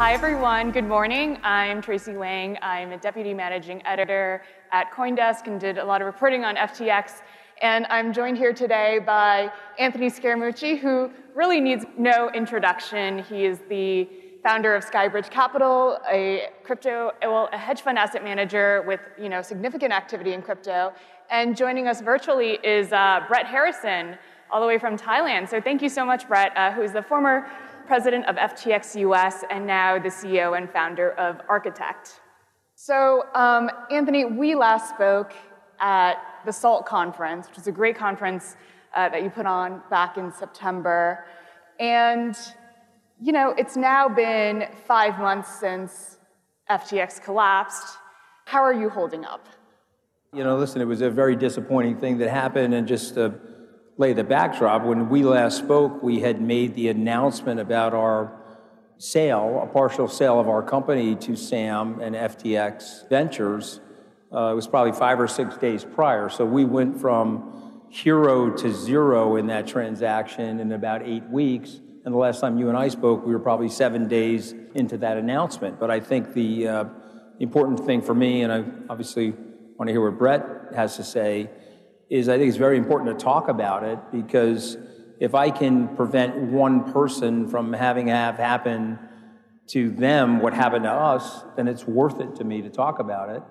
Hi, everyone. Good morning. I'm Tracy Wang. I'm a deputy managing editor at Coindesk and did a lot of reporting on FTX. And I'm joined here today by Anthony Scaramucci, who really needs no introduction. He is the founder of Skybridge Capital, a crypto, well, a hedge fund asset manager with you know significant activity in crypto. And joining us virtually is uh, Brett Harrison, all the way from Thailand. So thank you so much, Brett, uh, who is the former president of FTX US and now the CEO and founder of Architect. So, um, Anthony, we last spoke at the SALT conference, which was a great conference uh, that you put on back in September. And you know, it's now been five months since FTX collapsed. How are you holding up? You know, listen, it was a very disappointing thing that happened, and just to lay the backdrop, when we last spoke, we had made the announcement about our sale, a partial sale of our company to SAM and FTX Ventures. Uh, it was probably five or six days prior. So we went from hero to zero in that transaction in about eight weeks. And the last time you and I spoke, we were probably seven days into that announcement. But I think the uh, important thing for me, and I obviously want to hear what Brett has to say, is I think it's very important to talk about it because if I can prevent one person from having have happen to them what happened to us, then it's worth it to me to talk about it.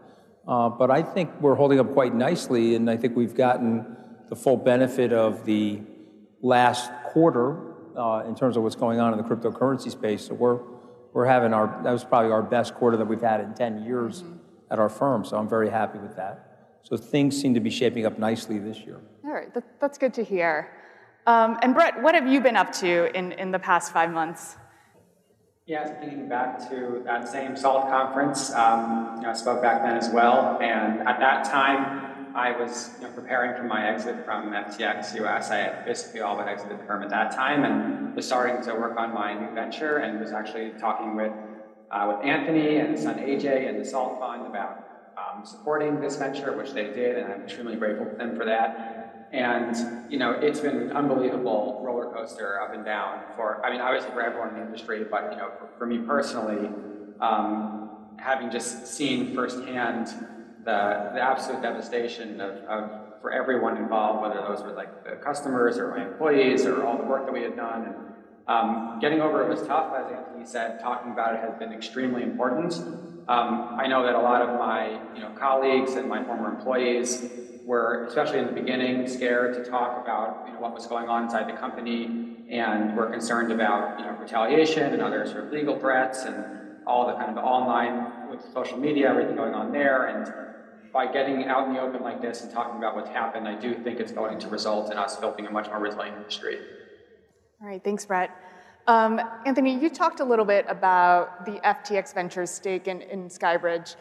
Uh, but I think we're holding up quite nicely, and I think we've gotten the full benefit of the last quarter uh, in terms of what's going on in the cryptocurrency space. So we're we're having our that was probably our best quarter that we've had in 10 years mm-hmm. at our firm. So I'm very happy with that. So things seem to be shaping up nicely this year. All right, that, that's good to hear. Um, and Brett, what have you been up to in, in the past five months? Yeah, thinking back to that same SALT conference, um, you know, I spoke back then as well, and at that time, I was you know, preparing for my exit from FTX US. I had basically all but exited the firm at that time and was starting to work on my new venture and was actually talking with, uh, with Anthony and his son AJ and the SALT Fund about um, supporting this venture, which they did, and I'm extremely grateful to them for that. And, you know, it's been an unbelievable roller coaster up and down for, I mean, obviously for everyone in the industry, but, you know, for, for me personally, um, having just seen firsthand the, the absolute devastation of, of, for everyone involved, whether those were like the customers or my employees or all the work that we had done. And um, getting over it was tough, as Anthony said. Talking about it has been extremely important. Um, I know that a lot of my you know, colleagues and my former employees were, especially in the beginning, scared to talk about you know, what was going on inside the company and were concerned about you know, retaliation and other sort of legal threats and all the kind of online with social media, everything going on there. And by getting out in the open like this and talking about what's happened, I do think it's going to result in us building a much more resilient industry. All right, thanks, Brett. Um, Anthony, you talked a little bit about the FTX Ventures stake in, in Skybridge.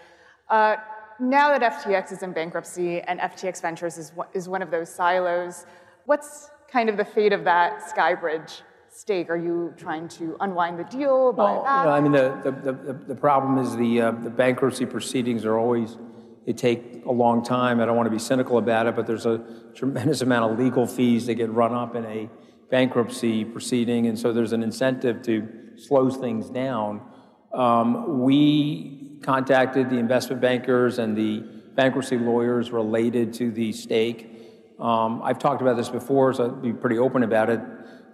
Uh, now that FTX is in bankruptcy and FTX Ventures is, is one of those silos, what's kind of the fate of that Skybridge stake? Are you trying to unwind the deal, buy well, back? No, I mean, the, the, the, the problem is the, uh, the bankruptcy proceedings are always they take a long time. I don't want to be cynical about it, but there's a tremendous amount of legal fees that get run up in a bankruptcy proceeding, and so there's an incentive to slow things down. Um, we contacted the investment bankers and the bankruptcy lawyers related to the stake. Um, I've talked about this before, so I'll be pretty open about it.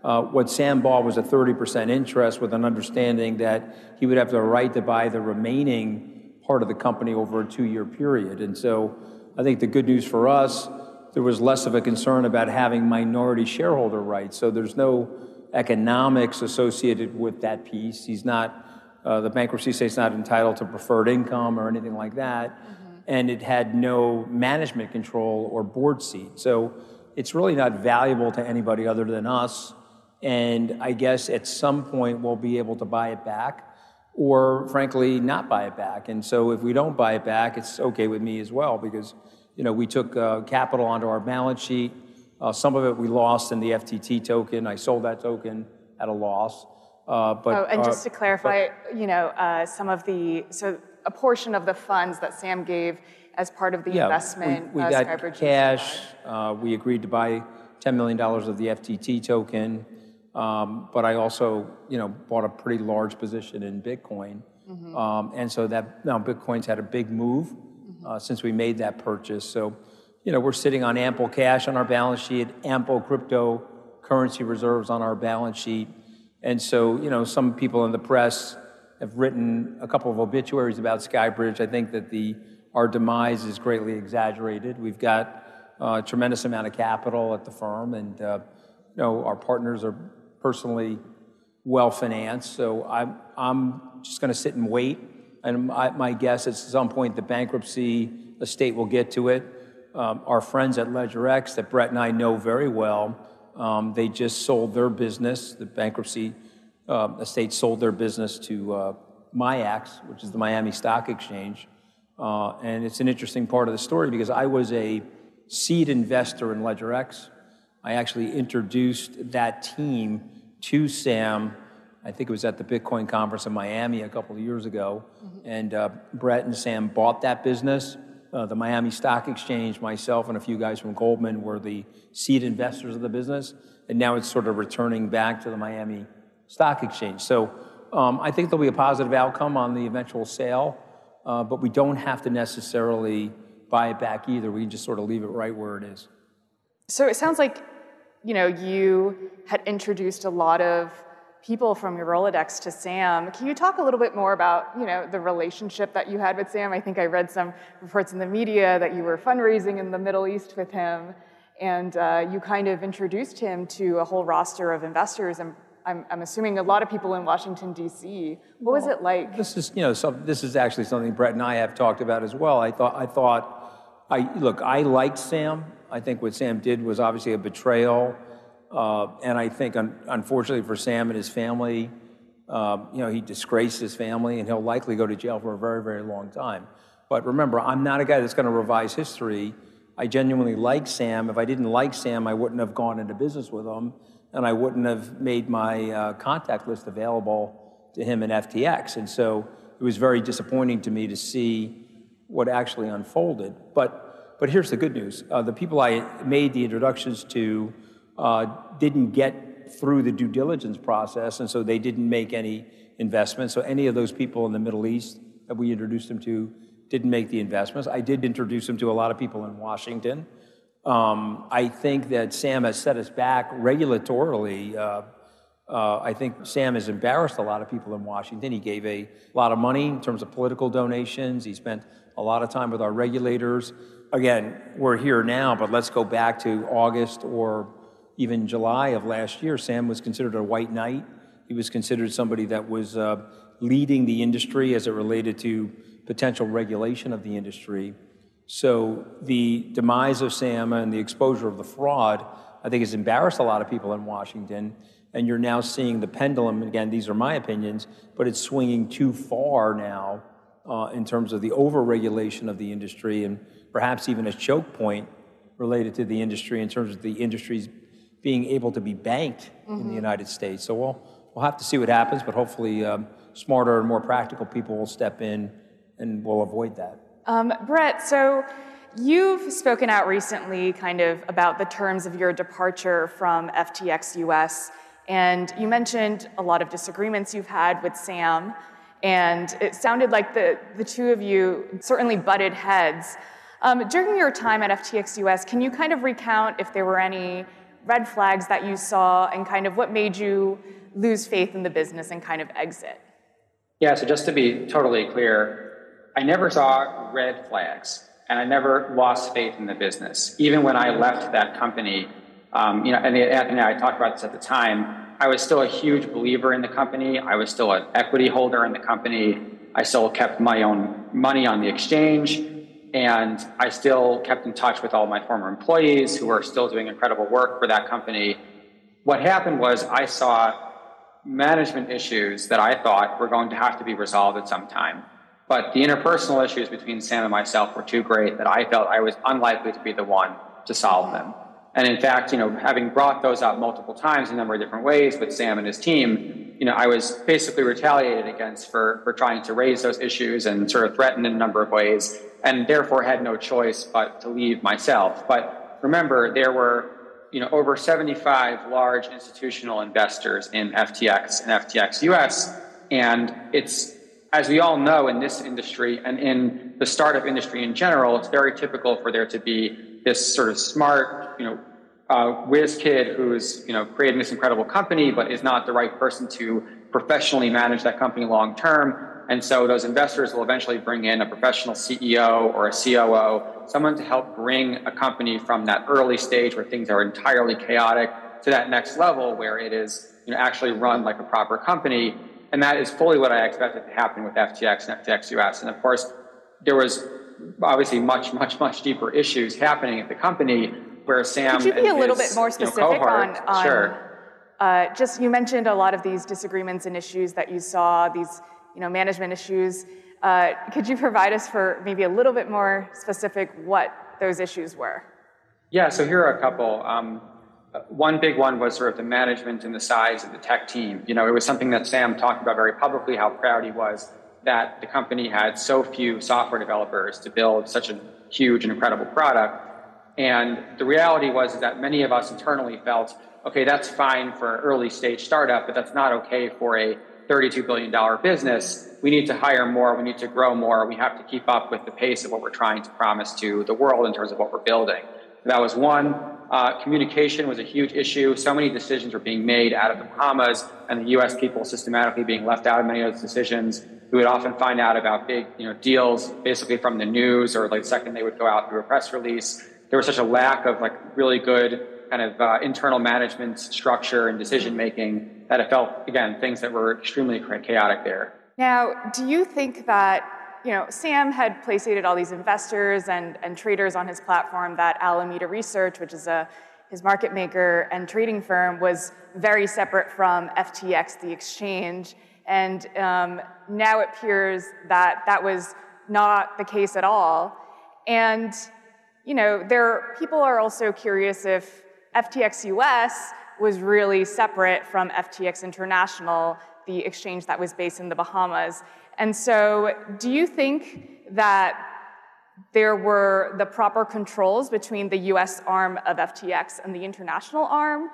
Uh, what Sam bought was a 30% interest with an understanding that he would have the right to buy the remaining part of the company over a two year period. And so I think the good news for us, there was less of a concern about having minority shareholder rights. So there's no economics associated with that piece. He's not, uh, the bankruptcy state's not entitled to preferred income or anything like that. Mm-hmm. And it had no management control or board seat. So it's really not valuable to anybody other than us. And I guess at some point we'll be able to buy it back or frankly not buy it back. And so if we don't buy it back, it's okay with me as well because you know we took uh, capital onto our balance sheet. Uh, some of it we lost in the FTT token. I sold that token at a loss. Uh, but oh, and just to clarify, but, you know, uh, some of the so a portion of the funds that Sam gave as part of the yeah, investment. We, we uh, got cash. Uh, we agreed to buy $10 million of the FTT token. Um, but I also, you know, bought a pretty large position in Bitcoin. Mm-hmm. Um, and so that now Bitcoin's had a big move. Uh, since we made that purchase. So, you know, we're sitting on ample cash on our balance sheet, ample cryptocurrency reserves on our balance sheet. And so, you know, some people in the press have written a couple of obituaries about Skybridge. I think that the our demise is greatly exaggerated. We've got uh, a tremendous amount of capital at the firm, and uh, you know our partners are personally well financed. So I'm I'm just going to sit and wait. And my, my, guess is at some point the bankruptcy estate will get to it. Um, our friends at LedgerX that Brett and I know very well, um, they just sold their business. The bankruptcy uh, estate sold their business to uh, MIAX, which is the Miami Stock Exchange. Uh, and it's an interesting part of the story because I was a seed investor in LedgerX. I actually introduced that team to Sam. I think it was at the Bitcoin conference in Miami a couple of years ago. Mm-hmm. And uh, Brett and Sam bought that business. Uh, the Miami Stock Exchange, myself, and a few guys from Goldman were the seed investors of the business. And now it's sort of returning back to the Miami Stock Exchange. So um, I think there'll be a positive outcome on the eventual sale, uh, but we don't have to necessarily buy it back either. We can just sort of leave it right where it is. So it sounds like, you know, you had introduced a lot of people from your Rolodex to Sam. Can you talk a little bit more about, you know, the relationship that you had with Sam? I think I read some reports in the media that you were fundraising in the Middle East with him, and uh, you kind of introduced him to a whole roster of investors and I'm, I'm, assuming a lot of people in Washington D.C. What was it like? This is, you know, so this is actually something Brett and I have talked about as well. I thought, I thought, I look, I liked Sam. I think what Sam did was obviously a betrayal, uh, and I think, un- unfortunately for Sam and his family, uh, you know, he disgraced his family, and he'll likely go to jail for a very, very long time. But remember, I'm not a guy that's going to revise history. I genuinely like Sam. If I didn't like Sam, I wouldn't have gone into business with him and I wouldn't have made my uh, contact list available to him in FTX. And so it was very disappointing to me to see what actually unfolded. But, but here's the good news uh, the people I made the introductions to uh, didn't get through the due diligence process, and so they didn't make any investments. So any of those people in the Middle East that we introduced them to didn't make the investments. I did introduce them to a lot of people in Washington. Um, I think that Sam has set us back regulatorily. Uh, uh, I think Sam has embarrassed a lot of people in Washington. He gave a lot of money in terms of political donations. He spent a lot of time with our regulators. Again, we're here now, but let's go back to August or even July of last year. Sam was considered a white knight. He was considered somebody that was uh, leading the industry as it related to potential regulation of the industry. So the demise of Sam and the exposure of the fraud, I think, has embarrassed a lot of people in Washington. And you're now seeing the pendulum, again, these are my opinions, but it's swinging too far now uh, in terms of the overregulation of the industry and perhaps even a choke point related to the industry in terms of the industry's being able to be banked mm-hmm. in the mm-hmm. United States. So we'll, we'll have to see what happens, but hopefully um, smarter and more practical people will step in and we'll avoid that. Um, Brett, so you've spoken out recently kind of about the terms of your departure from FTX US, and you mentioned a lot of disagreements you've had with Sam, and it sounded like the, the two of you certainly butted heads. Um, during your time at FTX US, can you kind of recount if there were any red flags that you saw and kind of what made you lose faith in the business and kind of exit? Yeah, so just to be totally clear, I never saw red flags and I never lost faith in the business. Even when I left that company, um, you know, and Anthony and I talked about this at the time, I was still a huge believer in the company. I was still an equity holder in the company. I still kept my own money on the exchange. And I still kept in touch with all my former employees who were still doing incredible work for that company. What happened was I saw management issues that I thought were going to have to be resolved at some time. But the interpersonal issues between Sam and myself were too great that I felt I was unlikely to be the one to solve them. And in fact, you know, having brought those up multiple times in a number of different ways with Sam and his team, you know, I was basically retaliated against for, for trying to raise those issues and sort of threatened in a number of ways, and therefore had no choice but to leave myself. But remember, there were you know, over 75 large institutional investors in FTX and FTX US. And it's, as we all know in this industry and in the startup industry in general, it's very typical for there to be this sort of smart, you know, uh, whiz kid who's, you know, creating this incredible company, but is not the right person to professionally manage that company long term. And so those investors will eventually bring in a professional CEO or a COO, someone to help bring a company from that early stage where things are entirely chaotic to that next level where it is you know, actually run like a proper company. And that is fully what I expected to happen with FTX and FTX US. And of course, there was obviously much, much, much deeper issues happening at the company where Sam. Could you be a little his, bit more specific you know, cohort, on, on sure. Uh, just you mentioned a lot of these disagreements and issues that you saw, these you know, management issues. Uh, could you provide us for maybe a little bit more specific what those issues were? Yeah, so here are a couple. Um, one big one was sort of the management and the size of the tech team. You know, it was something that Sam talked about very publicly how proud he was that the company had so few software developers to build such a huge and incredible product. And the reality was that many of us internally felt, okay, that's fine for an early stage startup, but that's not okay for a $32 billion business, we need to hire more, we need to grow more, we have to keep up with the pace of what we're trying to promise to the world in terms of what we're building. That was one. Uh, communication was a huge issue. So many decisions were being made out of the Bahamas, and the U.S. people systematically being left out of many of those decisions. We would often find out about big, you know, deals basically from the news, or like the second they would go out through a press release. There was such a lack of like really good kind of uh, internal management structure and decision making that it felt, again, things that were extremely chaotic there. Now, do you think that, you know, Sam had placated all these investors and, and traders on his platform that Alameda Research, which is a his market maker and trading firm, was very separate from FTX, the exchange. And um, now it appears that that was not the case at all. And, you know, there, people are also curious if FTX US was really separate from FTX International, the exchange that was based in the Bahamas. And so, do you think that there were the proper controls between the US arm of FTX and the international arm?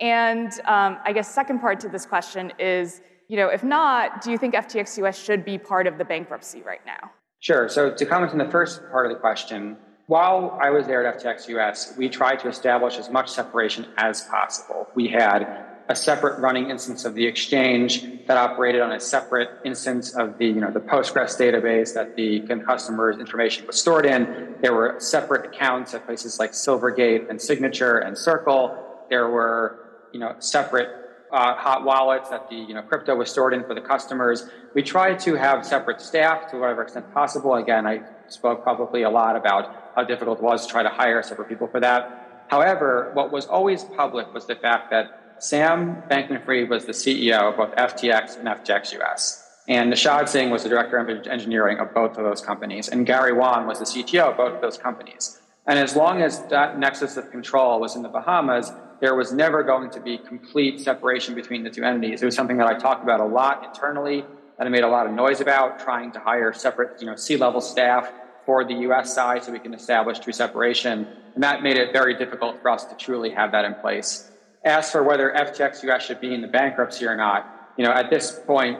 And um, I guess second part to this question is, you know, if not, do you think FTX US should be part of the bankruptcy right now? Sure. So to comment on the first part of the question, while I was there at FTX US, we tried to establish as much separation as possible. We had a separate running instance of the exchange that operated on a separate instance of the, you know, the Postgres database that the customer's information was stored in. There were separate accounts at places like Silvergate and Signature and Circle. There were, you know, separate uh, hot wallets that the, you know, crypto was stored in for the customers. We tried to have separate staff to whatever extent possible. Again, I spoke publicly a lot about how difficult it was to try to hire separate people for that. However, what was always public was the fact that Sam Bankman Fried was the CEO of both FTX and FTX US. And Nishad Singh was the director of engineering of both of those companies. And Gary Wang was the CTO of both of those companies. And as long as that nexus of control was in the Bahamas, there was never going to be complete separation between the two entities. It was something that I talked about a lot internally, that I made a lot of noise about, trying to hire separate, you know, C-level staff for the US side so we can establish true separation. And that made it very difficult for us to truly have that in place. As for whether FTX US should be in the bankruptcy or not, you know, at this point,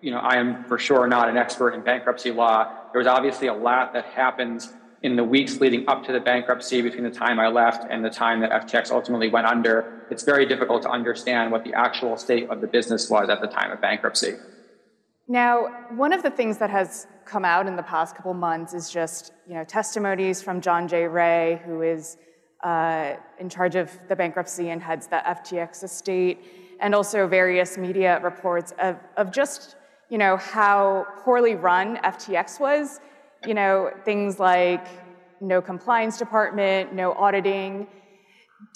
you know, I am for sure not an expert in bankruptcy law. There was obviously a lot that happened in the weeks leading up to the bankruptcy between the time I left and the time that FTX ultimately went under. It's very difficult to understand what the actual state of the business was at the time of bankruptcy. Now, one of the things that has come out in the past couple months is just you know testimonies from John J. Ray, who is uh, in charge of the bankruptcy and heads the FTX estate, and also various media reports of, of just you know how poorly run FTX was. You know things like no compliance department, no auditing.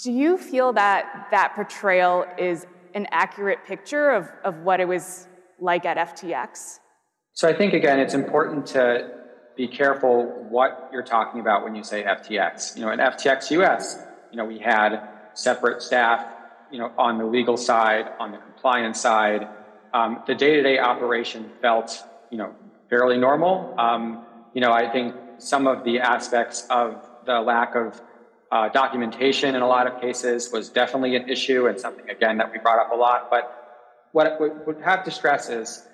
Do you feel that that portrayal is an accurate picture of, of what it was like at FTX? So I think, again, it's important to be careful what you're talking about when you say FTX. You know, in FTX US, you know, we had separate staff, you know, on the legal side, on the compliance side. Um, the day-to-day operation felt, you know, fairly normal. Um, you know, I think some of the aspects of the lack of Uh, documentation in a lot of cases was definitely an issue and something, again, that we brought up a lot. But what we would have to stress is,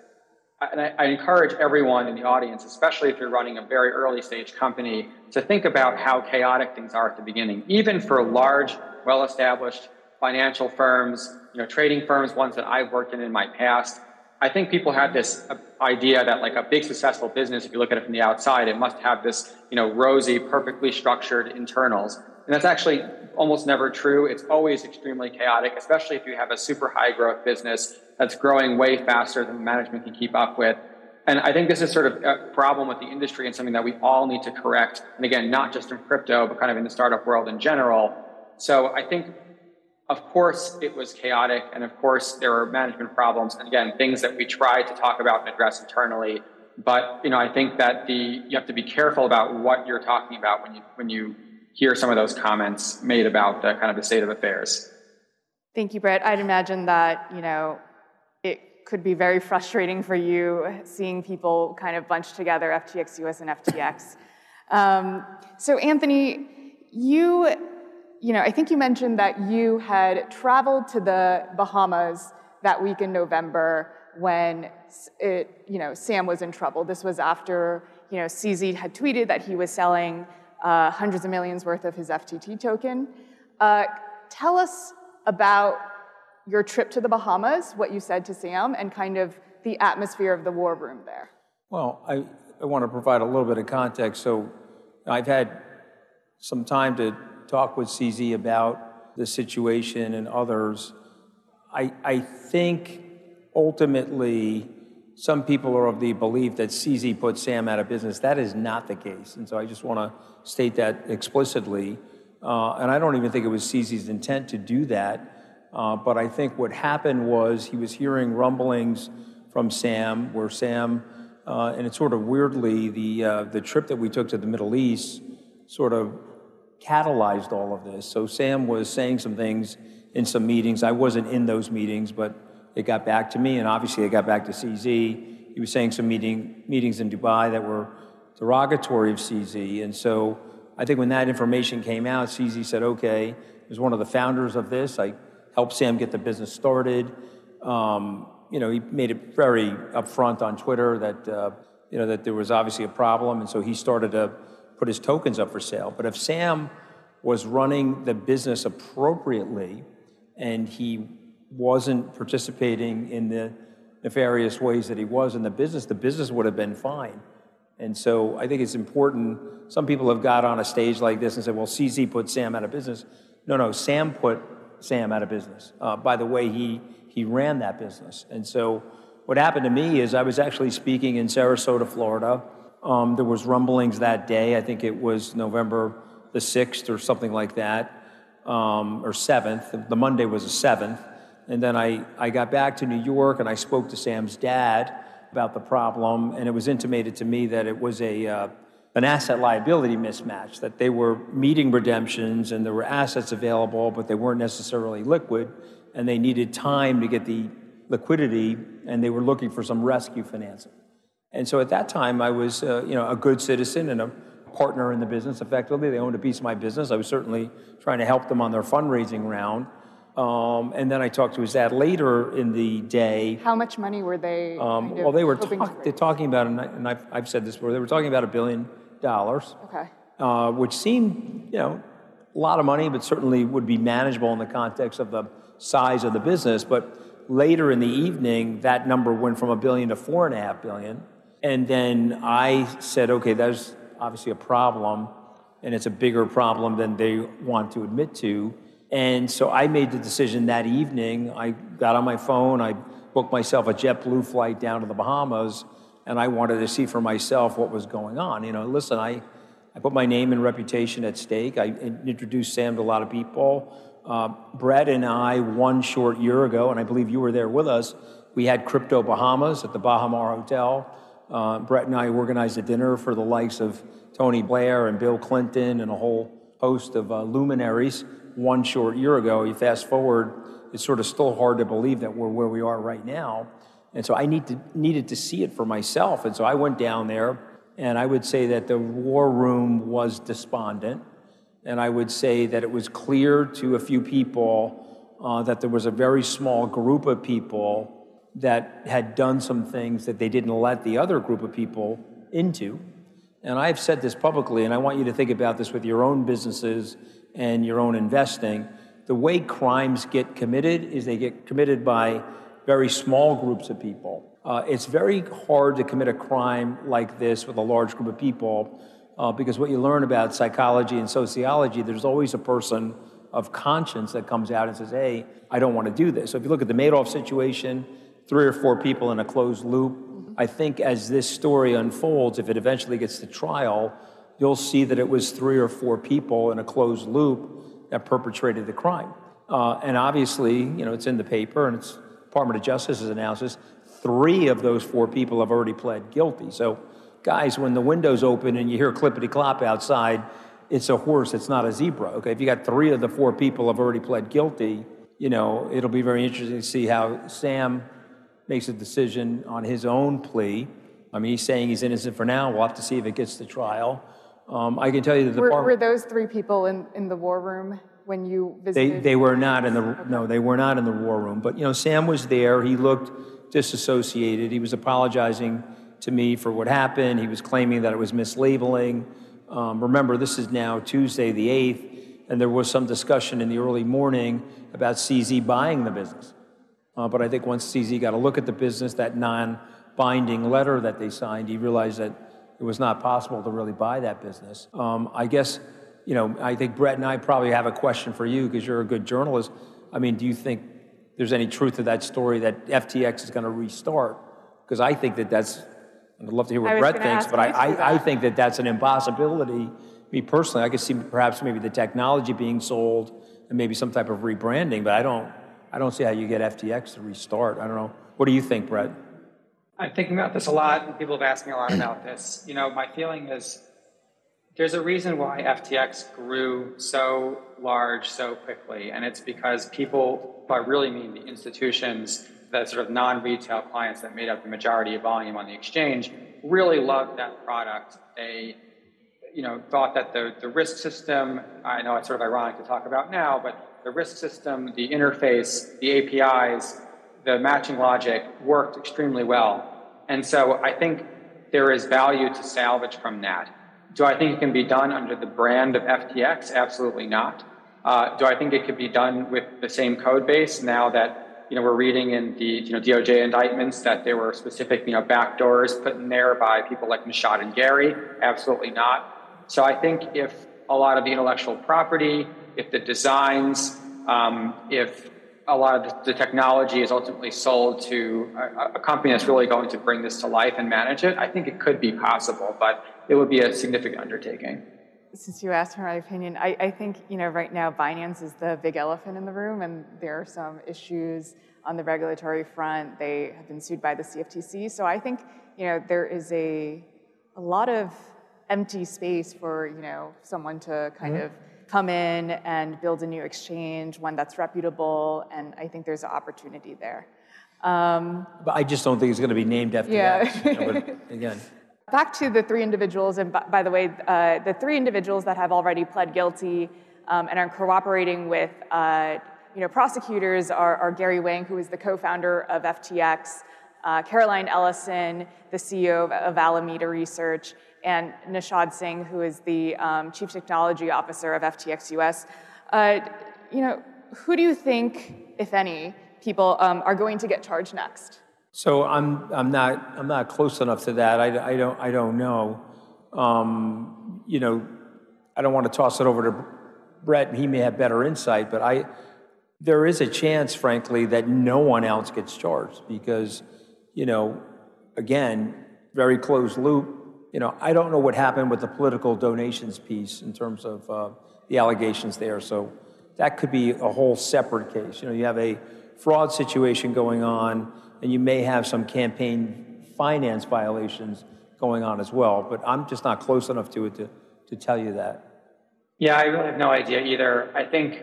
and I, I encourage everyone in the audience, especially if you're running a very early stage company, to think about how chaotic things are at the beginning. Even for large, well established financial firms, you know, trading firms, ones that I've worked in in my past, I think people have this idea that like a big successful business, if you look at it from the outside, it must have this, you know, rosy, perfectly structured internals. And that's actually almost never true. It's always extremely chaotic, especially if you have a super high growth business that's growing way faster than management can keep up with. And I think this is sort of a problem with the industry and something that we all need to correct. And again, not just in crypto, but kind of in the startup world in general. So I think, of course, it was chaotic. And of course, there were management problems. And again, things that we try to talk about and address internally. But, you know, I think that the, you have to be careful about what you're talking about when you, when you hear some of those comments made about the kind of the state of affairs. Thank you, Brett. I'd imagine that, you know, it could be very frustrating for you seeing people kind of bunch together FTX US and FTX. Um, so, Anthony, you, you know, I think you mentioned that you had traveled to the Bahamas that week in November when it, you know, Sam was in trouble. This was after, you know, CZ had tweeted that he was selling uh, hundreds of millions worth of his FTT token. Uh, tell us about your trip to the Bahamas, what you said to Sam, and kind of the atmosphere of the war room there. Well, I, I want to provide a little bit of context. So I've had some time to talk with CZ about the situation and others. I, I think ultimately some people are of the belief that CZ put Sam out of business. That is not the case. And so I just want to state that explicitly. Uh, and I don't even think it was CZ's intent to do that. Uh, but I think what happened was he was hearing rumblings from Sam, where Sam, uh, and it's sort of weirdly, the, uh, the trip that we took to the Middle East sort of catalyzed all of this. So Sam was saying some things in some meetings. I wasn't in those meetings, but it got back to me, and obviously it got back to CZ. He was saying some meeting, meetings in Dubai that were derogatory of CZ. And so I think when that information came out, CZ said, okay, as one of the founders of this, I helped Sam get the business started. Um, you know, he made it very upfront on Twitter that, uh, you know, that there was obviously a problem. And so he started to put his tokens up for sale. But if Sam was running the business appropriately and he wasn't participating in the nefarious ways that he was in the business, the business would have been fine. And so I think it's important. Some people have got on a stage like this and said, well, CZ put Sam out of business. No, no, Sam put Sam out of business uh, by the way he, he ran that business. And so what happened to me is I was actually speaking in Sarasota, Florida. Um, there was rumblings that day. I think it was November the 6th or something like that, um, or 7th. The Monday was the 7th. And then I, I got back to New York and I spoke to Sam's dad about the problem, and it was intimated to me that it was a, uh, an asset liability mismatch, that they were meeting redemptions and there were assets available, but they weren't necessarily liquid, and they needed time to get the liquidity, and they were looking for some rescue financing. And so at that time, I was uh, you know, a good citizen and a partner in the business effectively. They owned a piece of my business. I was certainly trying to help them on their fundraising round. Um, and then I talked to his dad later in the day. How much money were they? Um, well, they were talk, they're talking about, and I've, I've, said this before, they were talking about a billion dollars. Okay. Uh, which seemed, you know, a lot of money, but certainly would be manageable in the context of the size of the business. But later in the evening, that number went from a billion to four and a half billion. And then I said, okay, that's obviously a problem, and it's a bigger problem than they want to admit to. And so I made the decision that evening. I got on my phone, I booked myself a JetBlue flight down to the Bahamas, and I wanted to see for myself what was going on. You know, listen, I, I put my name and reputation at stake. I introduced Sam to a lot of people. Uh, Brett and I, one short year ago, and I believe you were there with us, we had Crypto Bahamas at the Baha Mar Hotel. Uh, Brett and I organized a dinner for the likes of Tony Blair and Bill Clinton and a whole host of uh, luminaries one short year ago. You fast forward, it's sort of still hard to believe that we're where we are right now. And so I need to, needed to see it for myself. And so I went down there, and I would say that the war room was despondent. And I would say that it was clear to a few people uh, that there was a very small group of people that had done some things that they didn't let the other group of people into. And I've said this publicly, and I want you to think about this with your own businesses and your own investing. The way crimes get committed is they get committed by very small groups of people. Uh, it's very hard to commit a crime like this with a large group of people uh, because what you learn about psychology and sociology, there's always a person of conscience that comes out and says, hey, I don't want to do this. So if you look at the Madoff situation, three or four people in a closed loop, I think as this story unfolds, if it eventually gets to trial, you'll see that it was three or four people in a closed loop that perpetrated the crime. Uh, and obviously, you know, it's in the paper and it's Department of Justice's analysis. Three of those four people have already pled guilty. So guys, when the window's open and you hear clippity clop outside, it's a horse, it's not a zebra. Okay, if you got three of the four people have already pled guilty, you know, it'll be very interesting to see how Sam makes a decision on his own plea. I mean, he's saying he's innocent for now. We'll have to see if it gets to trial. Um, I can tell you that the were, were those three people in, in the war room when you visited? They, they were not in the okay. no, they were not in the war room. But you know, Sam was there. He looked disassociated. He was apologizing to me for what happened. He was claiming that it was mislabeling. Um, remember, this is now Tuesday the 8th, and there was some discussion in the early morning about CZ buying the business. Uh, but I think once CZ got a look at the business, that non binding letter that they signed, he realized that it was not possible to really buy that business. Um, I guess, you know, I think Brett and I probably have a question for you because you're a good journalist. I mean, do you think there's any truth to that story that FTX is going to restart? Because I think that that's I'd love to hear what Brett thinks, but I, I, I, think that that's an impossibility. Me personally, I could see perhaps maybe the technology being sold and maybe some type of rebranding, but I don't, I don't see how you get FTX to restart. I don't know. What do you think, Brett? I'm thinking about this a lot, and people have asked me a lot about this. You know, my feeling is there's a reason why FTX grew so large so quickly, and it's because people, I really mean the institutions, the sort of non-retail clients that made up the majority of volume on the exchange really loved that product. They, you know, thought that the, the risk system, I know it's sort of ironic to talk about now, but the risk system, the interface, the APIs, the matching logic worked extremely well. And so I think there is value to salvage from that. Do I think it can be done under the brand of FTX? Absolutely not. Uh, do I think it could be done with the same code base now that you know, we're reading in the you know DOJ indictments that there were specific you know backdoors put in there by people like Nishad and Gary. Absolutely not. So I think if a lot of the intellectual property, if the designs, um, if a lot of the technology is ultimately sold to a, a, company that's really going to bring this to life and manage it, I think it could be possible, but it would be a significant undertaking. Since you asked for my opinion, I, I think you know right now Binance is the big elephant in the room, and there are some issues on the regulatory front. They have been sued by the CFTC, so I think you know there is a a lot of empty space for you know someone to kind mm-hmm. of come in and build a new exchange, one that's reputable, and I think there's an opportunity there. Um, but I just don't think it's going to be named FTX. Yeah. you know, again. Back to the three individuals, and by the way, uh, the three individuals that have already pled guilty um, and are cooperating with uh, you know, prosecutors are, are, Gary Wang, who is the co-founder of FTX, uh, Caroline Ellison, the CEO of, of, Alameda Research, and Nishad Singh, who is the um, Chief Technology Officer of FTX US. Uh, you know, who do you think, if any, people um, are going to get charged next? So I'm, I'm, not, I'm not close enough to that. I, I, don't, I don't know. Um, you know, I don't want to toss it over to Brett, he may have better insight, but I, there is a chance, frankly, that no one else gets charged because, you know, again, very closed loop. You know, I don't know what happened with the political donations piece in terms of uh, the allegations there. So that could be a whole separate case. You know, you have a fraud situation going on and you may have some campaign finance violations going on as well. But I'm just not close enough to it to, to tell you that. Yeah, I really have no idea either. I think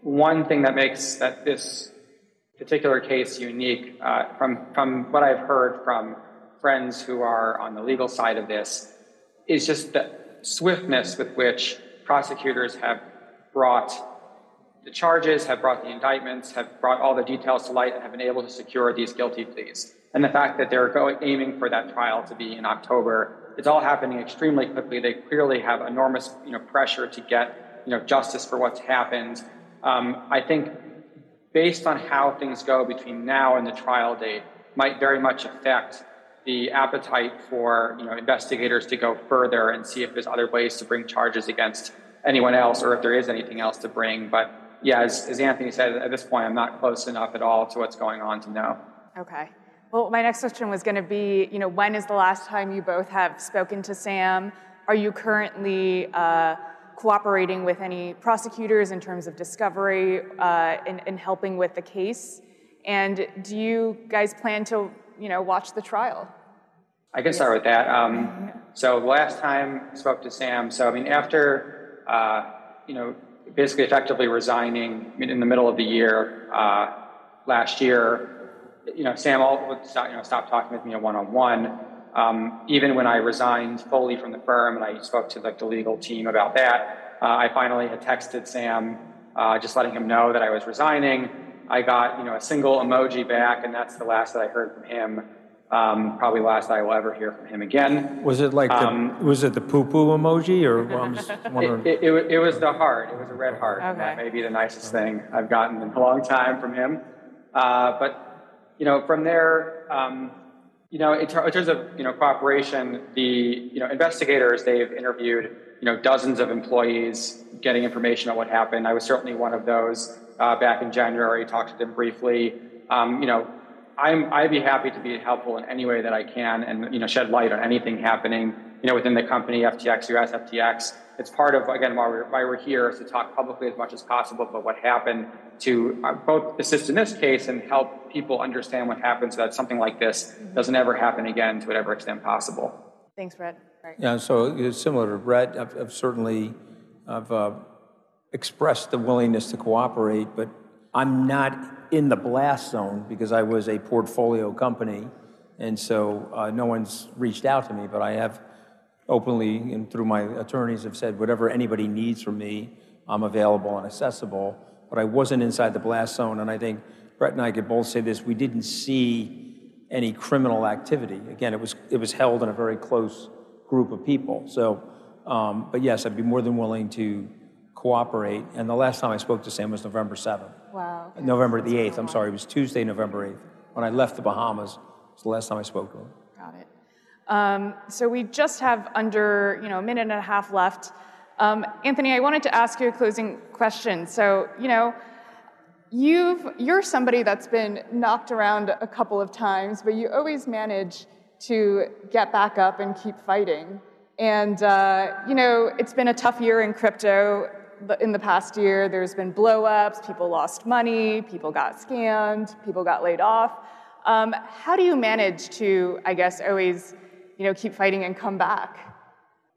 one thing that makes that this particular case unique, uh, from from what I've heard from friends who are on the legal side of this, is just the swiftness with which prosecutors have brought the charges, have brought the indictments, have brought all the details to light, and have been able to secure these guilty pleas. And the fact that they're going, aiming for that trial to be in October, it's all happening extremely quickly. They clearly have enormous you know, pressure to get you know, justice for what's happened. Um, I think based on how things go between now and the trial date, might very much affect the appetite for you know, investigators to go further and see if there's other ways to bring charges against anyone else or if there is anything else to bring. But yeah, as, as Anthony said, at this point, I'm not close enough at all to what's going on to know. Okay. Well, my next question was going to be, you know, when is the last time you both have spoken to Sam? Are you currently uh, cooperating with any prosecutors in terms of discovery uh, and, and helping with the case? And do you guys plan to, you know, watch the trial? I can start with that. Um, so last time I spoke to Sam, so I mean, after, uh, you know, basically effectively resigning in the middle of the year uh, last year, you know, Sam all would stop, you know, stop talking with me one on one. Even when I resigned fully from the firm and I spoke to like the legal team about that, uh, I finally had texted Sam, uh, just letting him know that I was resigning. I got, you know, a single emoji back, and that's the last that I heard from him. Um, probably last I will ever hear from him again. Was it like Um, the, was it the poo poo emoji or well, I'm just wondering? It, it, wa- it was the heart. It was a red heart. and That may be the nicest thing I've gotten in a long time from him. Uh, but, you know, from there, um, you know, in, ter- in terms of, you know, cooperation, the, you know, investigators, they've interviewed, you know, dozens of employees getting information on what happened. I was certainly one of those uh, back in January, talked to them briefly. Um, you know, I'm, I'd be happy to be helpful in any way that I can and, you know, shed light on anything happening, you know, within the company, FTX, US, FTX. It's part of, again, why we're, why we're here is to talk publicly as much as possible about what happened to uh, both assist in this case and help people understand what happened so that something like this doesn't ever happen again to whatever extent possible. Thanks, Brett. Right. Yeah, so it's similar to Brett. I've, I've certainly I've uh, expressed the willingness to cooperate, but I'm not in the blast zone because I was a portfolio company, and so uh, no one's reached out to me. But I have openly and through my attorneys have said whatever anybody needs from me, I'm available and accessible. But I wasn't inside the blast zone, and I think Brett and I could both say this: we didn't see any criminal activity. Again, it was it was held in a very close group of people. So, um, but yes, I'd be more than willing to cooperate. And the last time I spoke to Sam was November seventh. Wow. November the 8th, I'm sorry, it was Tuesday, November 8th. When I left the Bahamas, it was the last time I spoke to him. Got it. Um, so we just have under you know a minute and a half left. Um, Anthony, I wanted to ask you a closing question. So you know, you've you're somebody that's been knocked around a couple of times, but you always manage to get back up and keep fighting. And uh, you know, it's been a tough year in crypto. In the past year, there's been blowups. People lost money. People got scammed. People got laid off. Um, how do you manage to, I guess, always, you know, keep fighting and come back?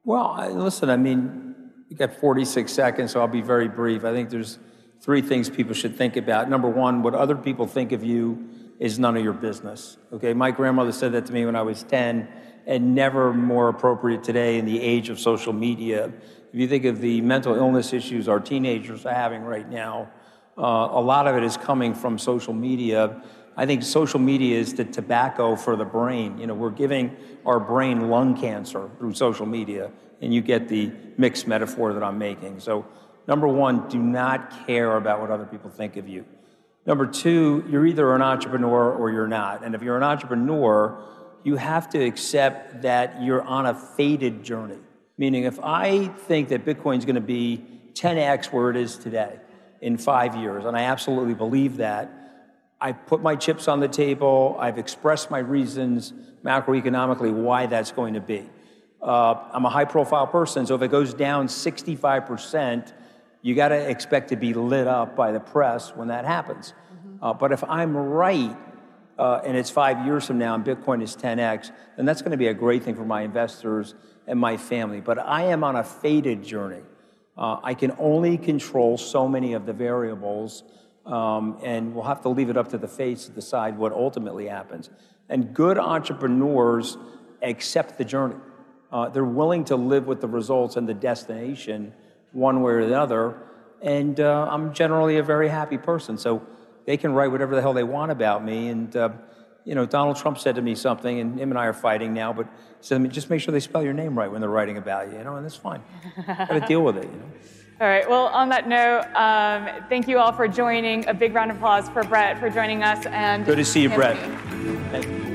Well, listen, I mean, you got 46 seconds, so I'll be very brief. I think there's three things people should think about. Number one, what other people think of you is none of your business. Okay, my grandmother said that to me when I was 10, and never more appropriate today in the age of social media. If you think of the mental illness issues our teenagers are having right now, uh, a lot of it is coming from social media. I think social media is the tobacco for the brain. You know, we're giving our brain lung cancer through social media, and you get the mixed metaphor that I'm making. So, number one, do not care about what other people think of you. Number two, you're either an entrepreneur or you're not. And if you're an entrepreneur, you have to accept that you're on a fated journey. Meaning, if I think that Bitcoin is going to be 10x where it is today in five years, and I absolutely believe that, I put my chips on the table. I've expressed my reasons macroeconomically why that's going to be. Uh, I'm a high profile person, so if it goes down 65%, you got to expect to be lit up by the press when that happens. Uh, but if I'm right, uh, and it's five years from now and Bitcoin is 10x, then that's going to be a great thing for my investors and my family. But I am on a fated journey. Uh, I can only control so many of the variables, um, and we'll have to leave it up to the fates to decide what ultimately happens. And good entrepreneurs accept the journey. Uh, they're willing to live with the results and the destination one way or the other. And uh, I'm generally a very happy person. So they can write whatever the hell they want about me. And, uh, you know, Donald Trump said to me something, and him and I are fighting now, but he said to me, just make sure they spell your name right when they're writing about you, you know, and that's fine. Got to deal with it, you know. All right. Well, on that note, um, thank you all for joining. A big round of applause for Brett for joining us. And Good to see you, Brett.